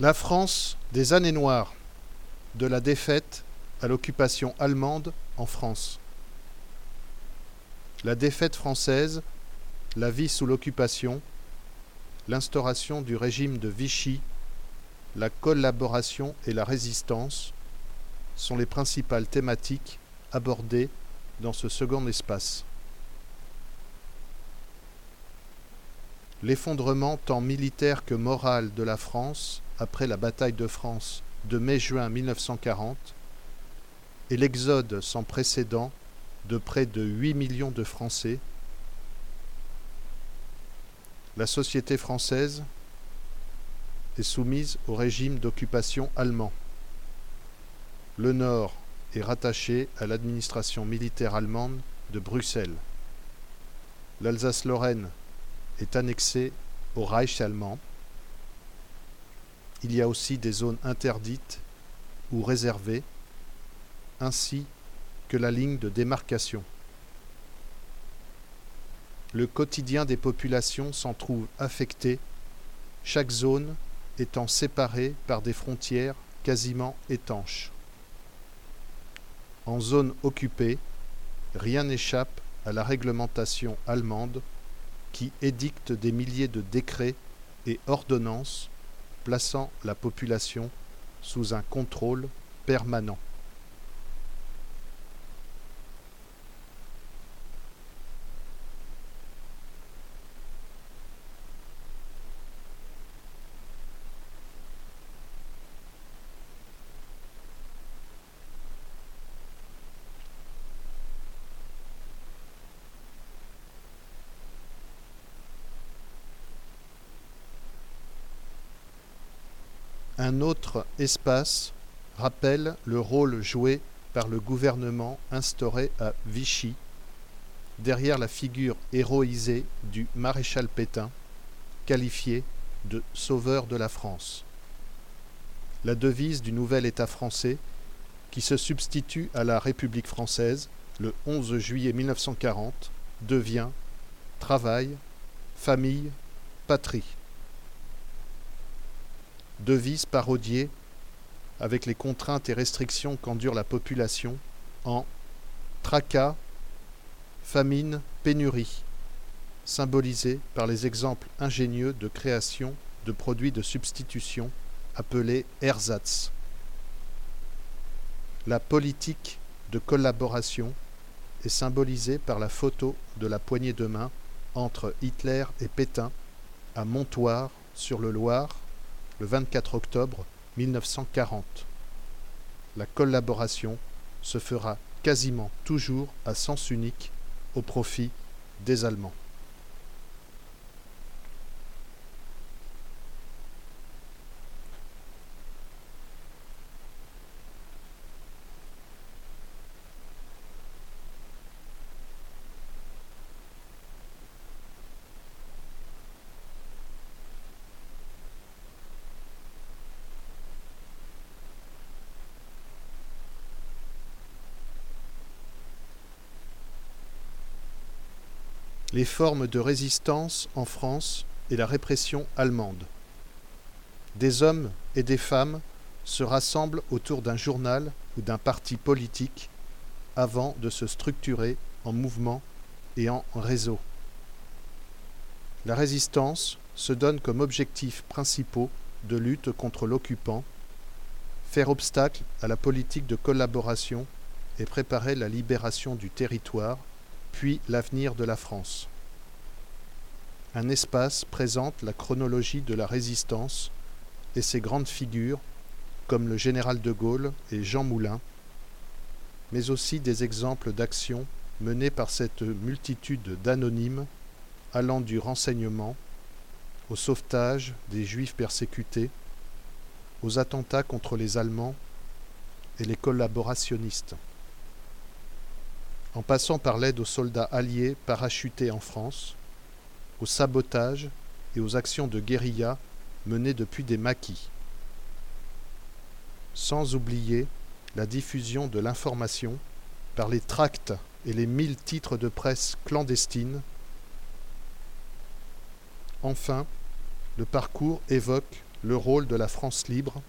La France des années noires, de la défaite à l'occupation allemande en France. La défaite française, la vie sous l'occupation, l'instauration du régime de Vichy, la collaboration et la résistance sont les principales thématiques abordées dans ce second espace. L'effondrement tant militaire que moral de la France après la bataille de France de mai-juin 1940 et l'exode sans précédent de près de 8 millions de Français, la société française est soumise au régime d'occupation allemand. Le Nord est rattaché à l'administration militaire allemande de Bruxelles. L'Alsace-Lorraine est annexée au Reich allemand. Il y a aussi des zones interdites ou réservées, ainsi que la ligne de démarcation. Le quotidien des populations s'en trouve affecté, chaque zone étant séparée par des frontières quasiment étanches. En zone occupée, rien n'échappe à la réglementation allemande qui édicte des milliers de décrets et ordonnances plaçant la population sous un contrôle permanent. Un autre espace rappelle le rôle joué par le gouvernement instauré à Vichy, derrière la figure héroïsée du maréchal Pétain, qualifié de sauveur de la France. La devise du nouvel État français, qui se substitue à la République française le 11 juillet 1940, devient Travail, famille, patrie devise parodiée avec les contraintes et restrictions qu'endure la population en tracas, famine, pénurie, symbolisée par les exemples ingénieux de création de produits de substitution appelés ersatz. La politique de collaboration est symbolisée par la photo de la poignée de main entre Hitler et Pétain à Montoire sur le Loir le 24 octobre 1940. La collaboration se fera quasiment toujours à sens unique au profit des Allemands. Les formes de résistance en France et la répression allemande. Des hommes et des femmes se rassemblent autour d'un journal ou d'un parti politique avant de se structurer en mouvement et en réseau. La résistance se donne comme objectif principaux de lutte contre l'occupant, faire obstacle à la politique de collaboration et préparer la libération du territoire puis l'avenir de la France. Un espace présente la chronologie de la résistance et ses grandes figures, comme le général de Gaulle et Jean Moulin, mais aussi des exemples d'actions menées par cette multitude d'anonymes allant du renseignement au sauvetage des juifs persécutés, aux attentats contre les Allemands et les collaborationnistes en passant par l'aide aux soldats alliés parachutés en France, au sabotage et aux actions de guérilla menées depuis des maquis. Sans oublier la diffusion de l'information par les tracts et les mille titres de presse clandestines. Enfin, le parcours évoque le rôle de la France libre,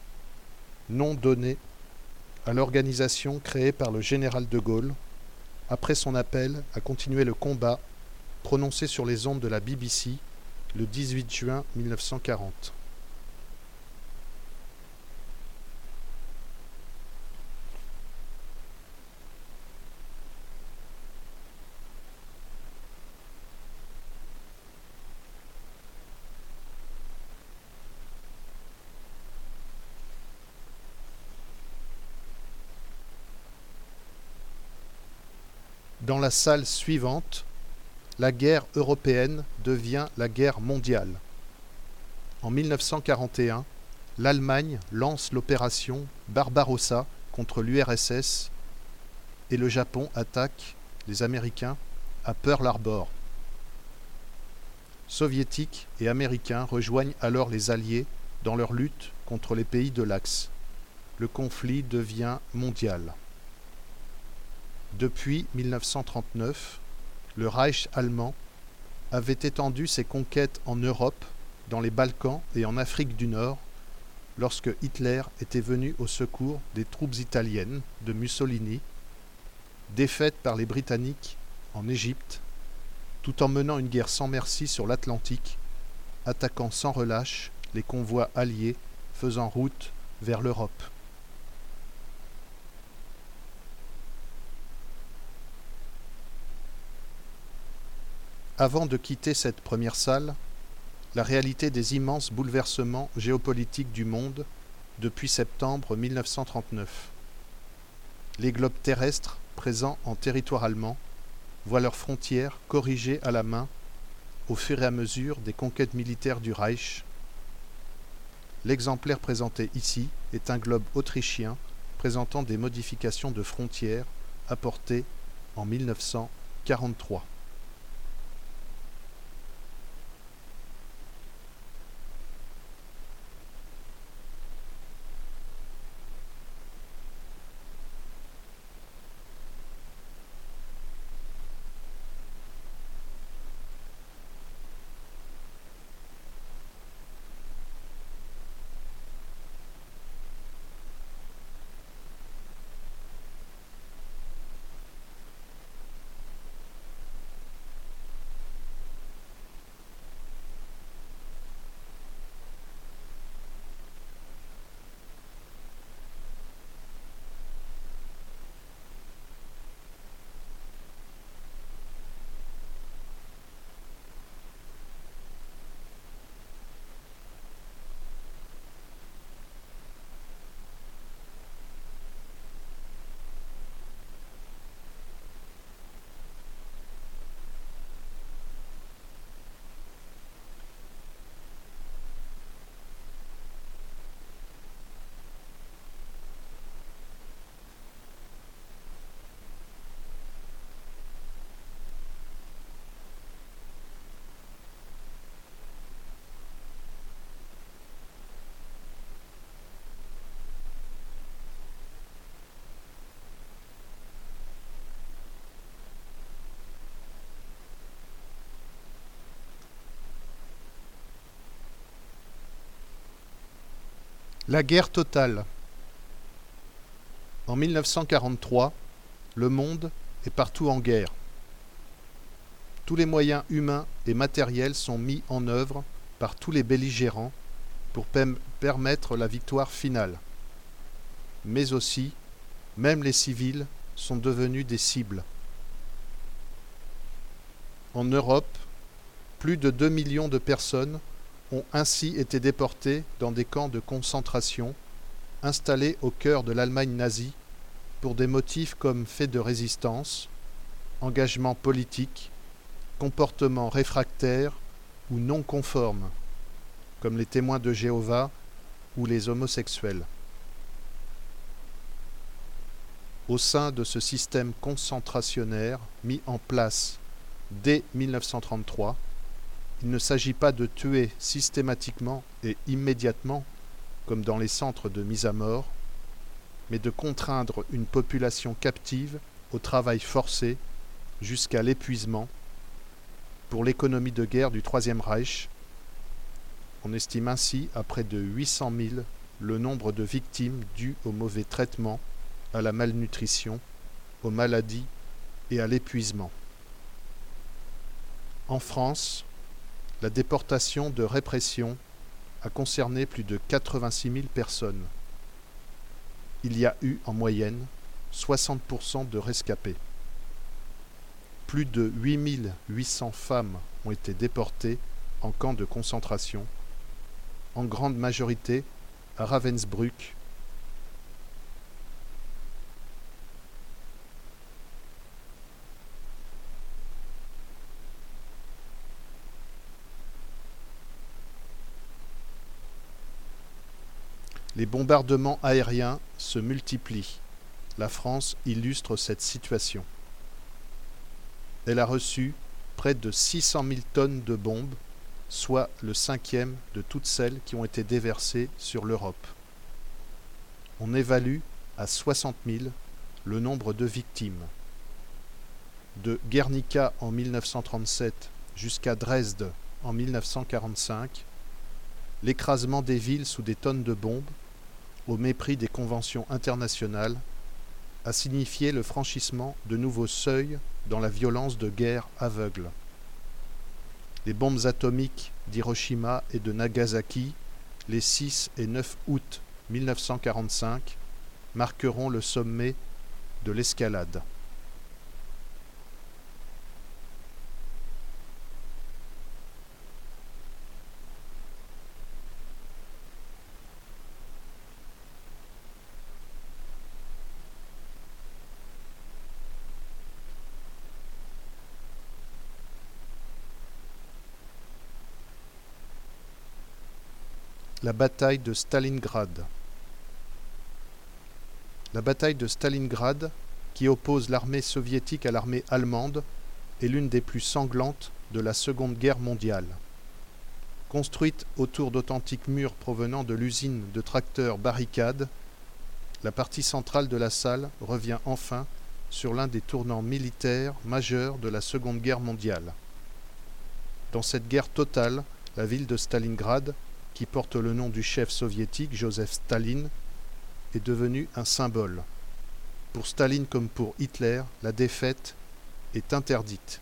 nom donné à l'organisation créée par le général de Gaulle après son appel à continuer le combat prononcé sur les ondes de la BBC le 18 juin 1940. Dans la salle suivante, la guerre européenne devient la guerre mondiale. En 1941, l'Allemagne lance l'opération Barbarossa contre l'URSS et le Japon attaque les Américains à Pearl Harbor. Soviétiques et Américains rejoignent alors les Alliés dans leur lutte contre les pays de l'Axe. Le conflit devient mondial. Depuis 1939, le Reich allemand avait étendu ses conquêtes en Europe, dans les Balkans et en Afrique du Nord, lorsque Hitler était venu au secours des troupes italiennes de Mussolini, défaites par les Britanniques en Égypte, tout en menant une guerre sans merci sur l'Atlantique, attaquant sans relâche les convois alliés faisant route vers l'Europe. Avant de quitter cette première salle, la réalité des immenses bouleversements géopolitiques du monde depuis septembre 1939. Les globes terrestres présents en territoire allemand voient leurs frontières corrigées à la main au fur et à mesure des conquêtes militaires du Reich. L'exemplaire présenté ici est un globe autrichien présentant des modifications de frontières apportées en 1943. La guerre totale. En 1943, le monde est partout en guerre. Tous les moyens humains et matériels sont mis en œuvre par tous les belligérants pour permettre la victoire finale. Mais aussi, même les civils sont devenus des cibles. En Europe, plus de 2 millions de personnes ont ainsi été déportés dans des camps de concentration installés au cœur de l'Allemagne nazie pour des motifs comme fait de résistance, engagement politique, comportement réfractaire ou non conforme, comme les témoins de Jéhovah ou les homosexuels. Au sein de ce système concentrationnaire mis en place dès 1933, il ne s'agit pas de tuer systématiquement et immédiatement, comme dans les centres de mise à mort, mais de contraindre une population captive au travail forcé jusqu'à l'épuisement pour l'économie de guerre du Troisième Reich, On estime ainsi à près de 800 000 le nombre de victimes dues au mauvais traitement, à la malnutrition, aux maladies et à l'épuisement. En France, la déportation de répression a concerné plus de 86 000 personnes. Il y a eu en moyenne 60% de rescapés. Plus de 8800 femmes ont été déportées en camps de concentration, en grande majorité à Ravensbrück Les bombardements aériens se multiplient. La France illustre cette situation. Elle a reçu près de 600 000 tonnes de bombes, soit le cinquième de toutes celles qui ont été déversées sur l'Europe. On évalue à 60 000 le nombre de victimes. De Guernica en 1937 jusqu'à Dresde en 1945, l'écrasement des villes sous des tonnes de bombes au mépris des conventions internationales, a signifié le franchissement de nouveaux seuils dans la violence de guerre aveugle. Les bombes atomiques d'Hiroshima et de Nagasaki, les 6 et 9 août 1945, marqueront le sommet de l'escalade. La bataille de Stalingrad. La bataille de Stalingrad, qui oppose l'armée soviétique à l'armée allemande, est l'une des plus sanglantes de la Seconde Guerre mondiale. Construite autour d'authentiques murs provenant de l'usine de tracteurs Barricade, la partie centrale de la salle revient enfin sur l'un des tournants militaires majeurs de la Seconde Guerre mondiale. Dans cette guerre totale, la ville de Stalingrad qui porte le nom du chef soviétique Joseph Staline, est devenu un symbole. Pour Staline comme pour Hitler, la défaite est interdite.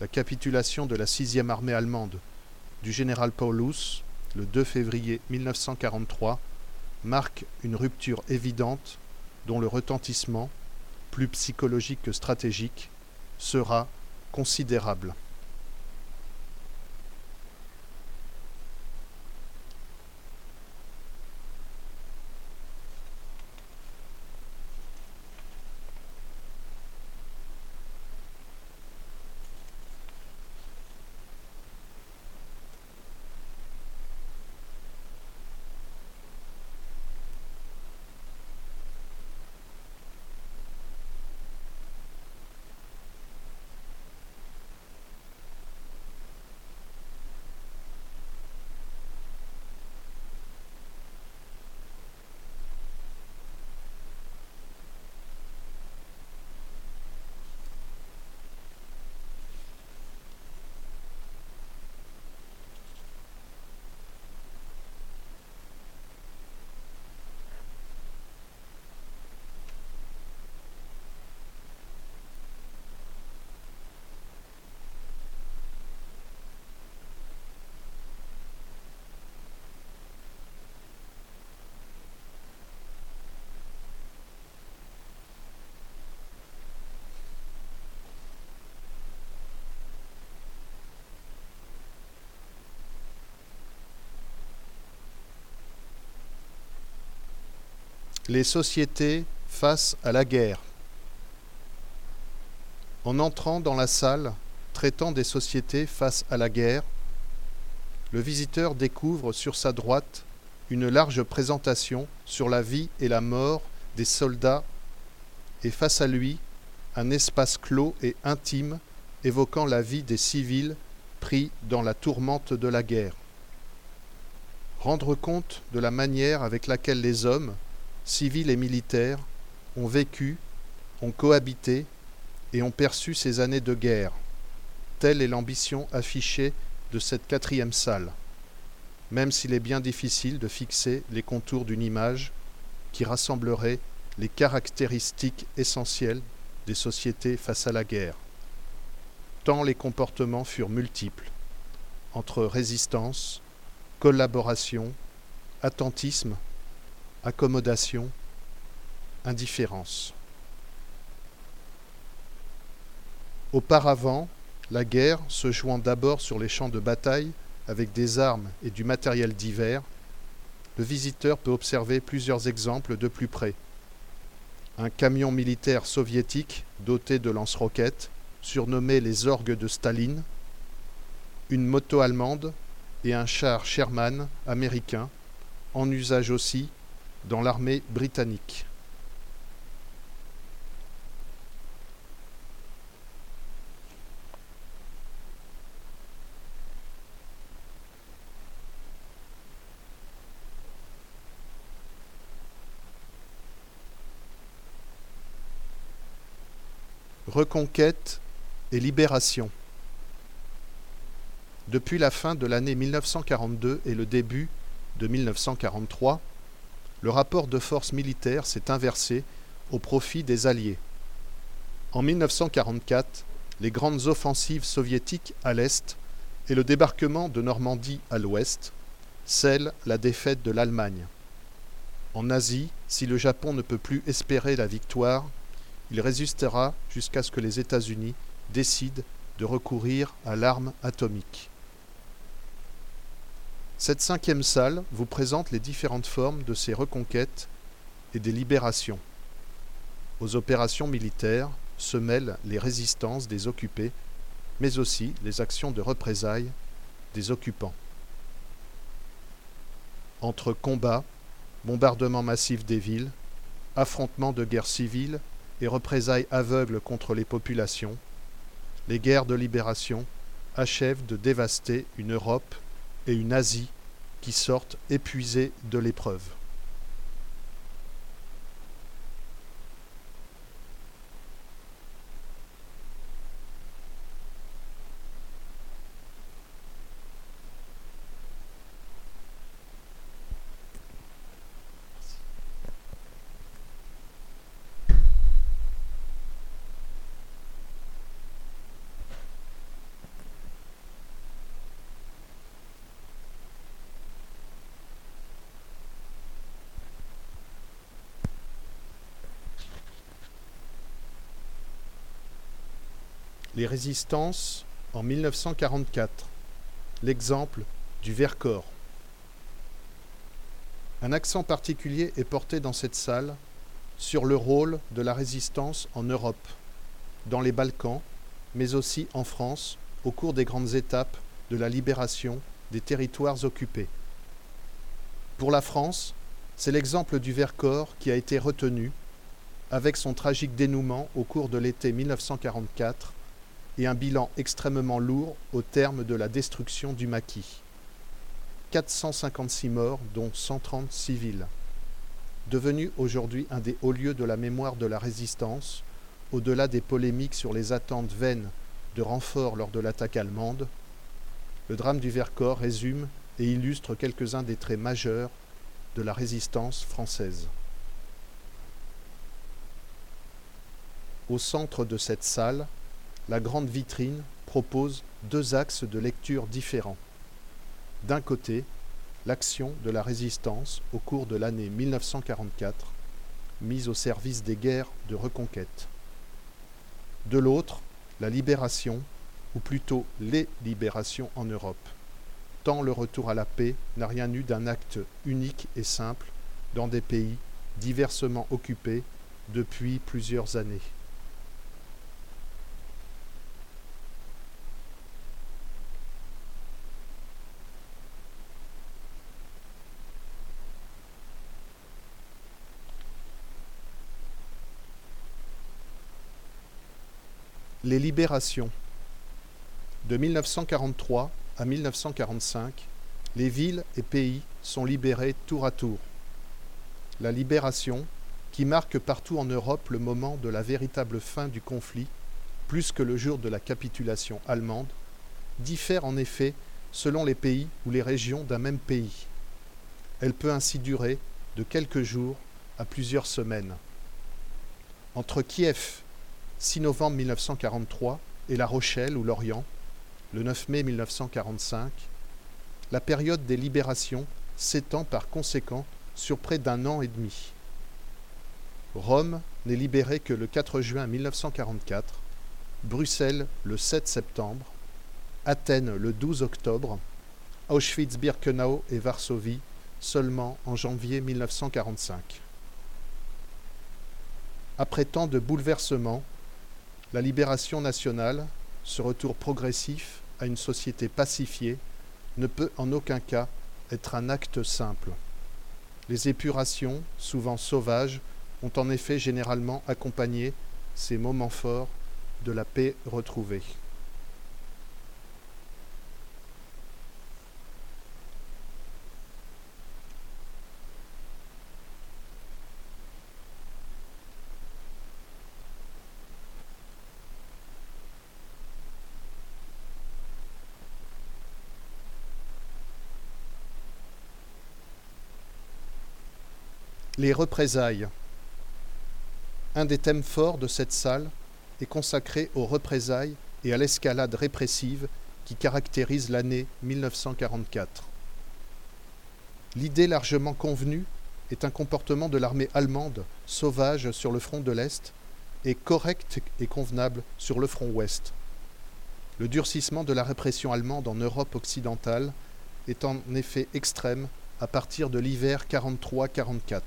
La capitulation de la 6e armée allemande du général Paulus, le 2 février 1943, marque une rupture évidente dont le retentissement, plus psychologique que stratégique, sera considérable. Les sociétés face à la guerre. En entrant dans la salle traitant des sociétés face à la guerre, le visiteur découvre sur sa droite une large présentation sur la vie et la mort des soldats et face à lui un espace clos et intime évoquant la vie des civils pris dans la tourmente de la guerre. Rendre compte de la manière avec laquelle les hommes, civils et militaires, ont vécu, ont cohabité et ont perçu ces années de guerre. Telle est l'ambition affichée de cette quatrième salle. même s'il est bien difficile de fixer les contours d'une image qui rassemblerait les caractéristiques essentielles des sociétés face à la guerre, tant les comportements furent multiples, entre résistance, collaboration, attentisme, accommodation, indifférence. Auparavant, la guerre, se jouant d'abord sur les champs de bataille avec des armes et du matériel divers, le visiteur peut observer plusieurs exemples de plus près. Un camion militaire soviétique doté de lance-roquettes, surnommé les orgues de Staline, une moto allemande et un char Sherman américain, en usage aussi dans l'armée britannique. Reconquête et libération. Depuis la fin de l'année 1942 et le début de 1943, le rapport de force militaire s'est inversé au profit des Alliés. En 1944, les grandes offensives soviétiques à l'Est et le débarquement de Normandie à l'Ouest scellent la défaite de l'Allemagne. En Asie, si le Japon ne peut plus espérer la victoire, il résistera jusqu'à ce que les États-Unis décident de recourir à l'arme atomique. Cette cinquième salle vous présente les différentes formes de ces reconquêtes et des libérations. Aux opérations militaires se mêlent les résistances des occupés, mais aussi les actions de représailles des occupants. Entre combats, bombardements massifs des villes, affrontements de guerre civile et représailles aveugles contre les populations, les guerres de libération achèvent de dévaster une Europe et une Asie qui sortent épuisées de l'épreuve. Les résistances en 1944. L'exemple du Vercors. Un accent particulier est porté dans cette salle sur le rôle de la résistance en Europe, dans les Balkans, mais aussi en France, au cours des grandes étapes de la libération des territoires occupés. Pour la France, c'est l'exemple du Vercors qui a été retenu, avec son tragique dénouement au cours de l'été 1944 et un bilan extrêmement lourd au terme de la destruction du maquis. 456 morts, dont 130 civils. Devenu aujourd'hui un des hauts lieux de la mémoire de la résistance, au-delà des polémiques sur les attentes vaines de renforts lors de l'attaque allemande, le drame du Vercors résume et illustre quelques-uns des traits majeurs de la résistance française. Au centre de cette salle, la grande vitrine propose deux axes de lecture différents. D'un côté, l'action de la résistance au cours de l'année 1944, mise au service des guerres de reconquête. De l'autre, la libération, ou plutôt les libérations en Europe. Tant le retour à la paix n'a rien eu d'un acte unique et simple dans des pays diversement occupés depuis plusieurs années. Les libérations. De 1943 à 1945, les villes et pays sont libérés tour à tour. La libération, qui marque partout en Europe le moment de la véritable fin du conflit, plus que le jour de la capitulation allemande, diffère en effet selon les pays ou les régions d'un même pays. Elle peut ainsi durer de quelques jours à plusieurs semaines. Entre Kiev, 6 novembre 1943, et La Rochelle ou Lorient, le 9 mai 1945, la période des libérations s'étend par conséquent sur près d'un an et demi. Rome n'est libérée que le 4 juin 1944, Bruxelles le 7 septembre, Athènes le 12 octobre, Auschwitz-Birkenau et Varsovie seulement en janvier 1945. Après tant de bouleversements, la libération nationale, ce retour progressif à une société pacifiée, ne peut en aucun cas être un acte simple. Les épurations, souvent sauvages, ont en effet généralement accompagné ces moments forts de la paix retrouvée. Les représailles. Un des thèmes forts de cette salle est consacré aux représailles et à l'escalade répressive qui caractérise l'année 1944. L'idée largement convenue est un comportement de l'armée allemande sauvage sur le front de l'Est et correct et convenable sur le front ouest. Le durcissement de la répression allemande en Europe occidentale est en effet extrême à partir de l'hiver 43-44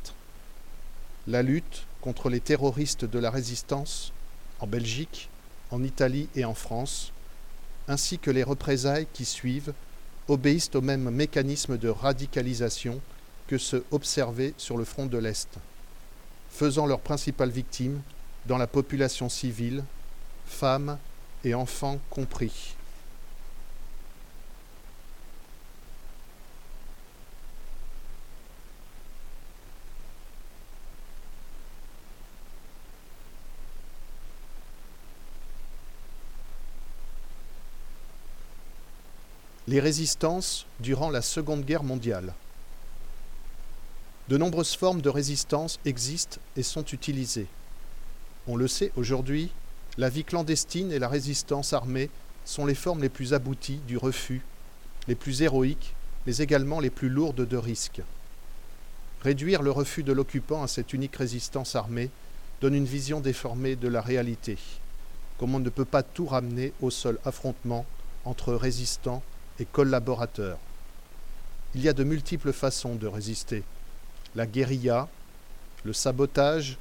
la lutte contre les terroristes de la résistance en Belgique, en Italie et en France, ainsi que les représailles qui suivent, obéissent au même mécanisme de radicalisation que ceux observés sur le front de l'Est, faisant leurs principales victimes dans la population civile, femmes et enfants compris. Les résistances durant la Seconde Guerre mondiale. De nombreuses formes de résistance existent et sont utilisées. On le sait aujourd'hui, la vie clandestine et la résistance armée sont les formes les plus abouties du refus, les plus héroïques, mais également les plus lourdes de risques. Réduire le refus de l'occupant à cette unique résistance armée donne une vision déformée de la réalité, comme on ne peut pas tout ramener au seul affrontement entre résistants et collaborateurs. Il y a de multiples façons de résister. La guérilla, le sabotage,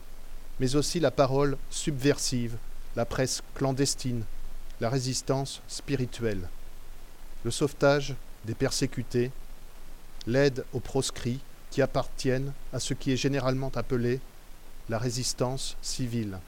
mais aussi la parole subversive, la presse clandestine, la résistance spirituelle, le sauvetage des persécutés, l'aide aux proscrits qui appartiennent à ce qui est généralement appelé la résistance civile.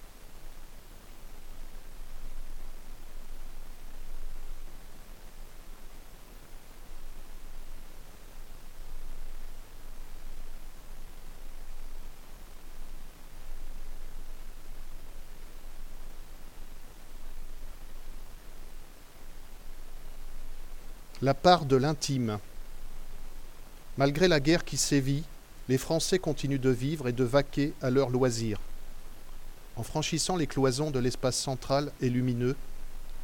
La part de l'intime. Malgré la guerre qui sévit, les Français continuent de vivre et de vaquer à leurs loisirs. En franchissant les cloisons de l'espace central et lumineux,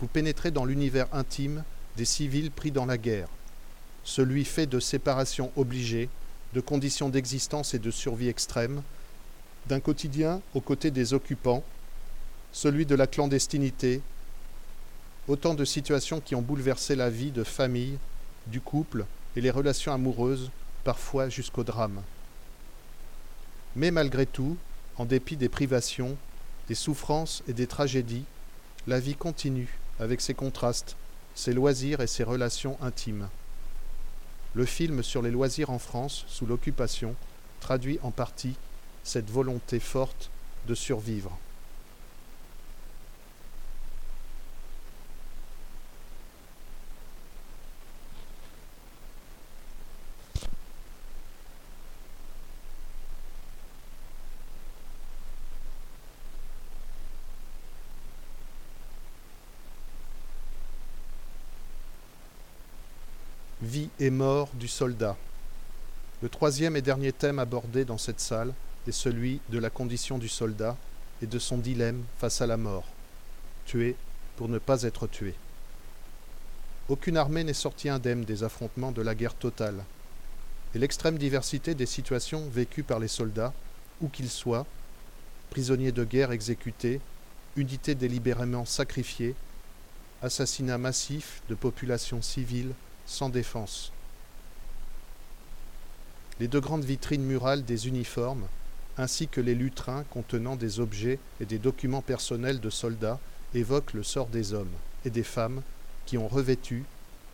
vous pénétrez dans l'univers intime des civils pris dans la guerre, celui fait de séparation obligée, de conditions d'existence et de survie extrême, d'un quotidien aux côtés des occupants, celui de la clandestinité, Autant de situations qui ont bouleversé la vie de famille, du couple et les relations amoureuses, parfois jusqu'au drame. Mais malgré tout, en dépit des privations, des souffrances et des tragédies, la vie continue avec ses contrastes, ses loisirs et ses relations intimes. Le film sur les loisirs en France sous l'occupation traduit en partie cette volonté forte de survivre. Et mort du soldat. Le troisième et dernier thème abordé dans cette salle est celui de la condition du soldat et de son dilemme face à la mort. Tuer pour ne pas être tué. Aucune armée n'est sortie indemne des affrontements de la guerre totale. Et l'extrême diversité des situations vécues par les soldats, où qu'ils soient, prisonniers de guerre exécutés, unités délibérément sacrifiées, assassinats massifs de populations civiles sans défense. Les deux grandes vitrines murales des uniformes, ainsi que les lutrins contenant des objets et des documents personnels de soldats, évoquent le sort des hommes et des femmes qui ont revêtu,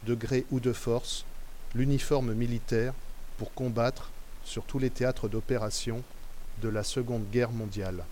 de gré ou de force, l'uniforme militaire pour combattre sur tous les théâtres d'opération de la Seconde Guerre mondiale.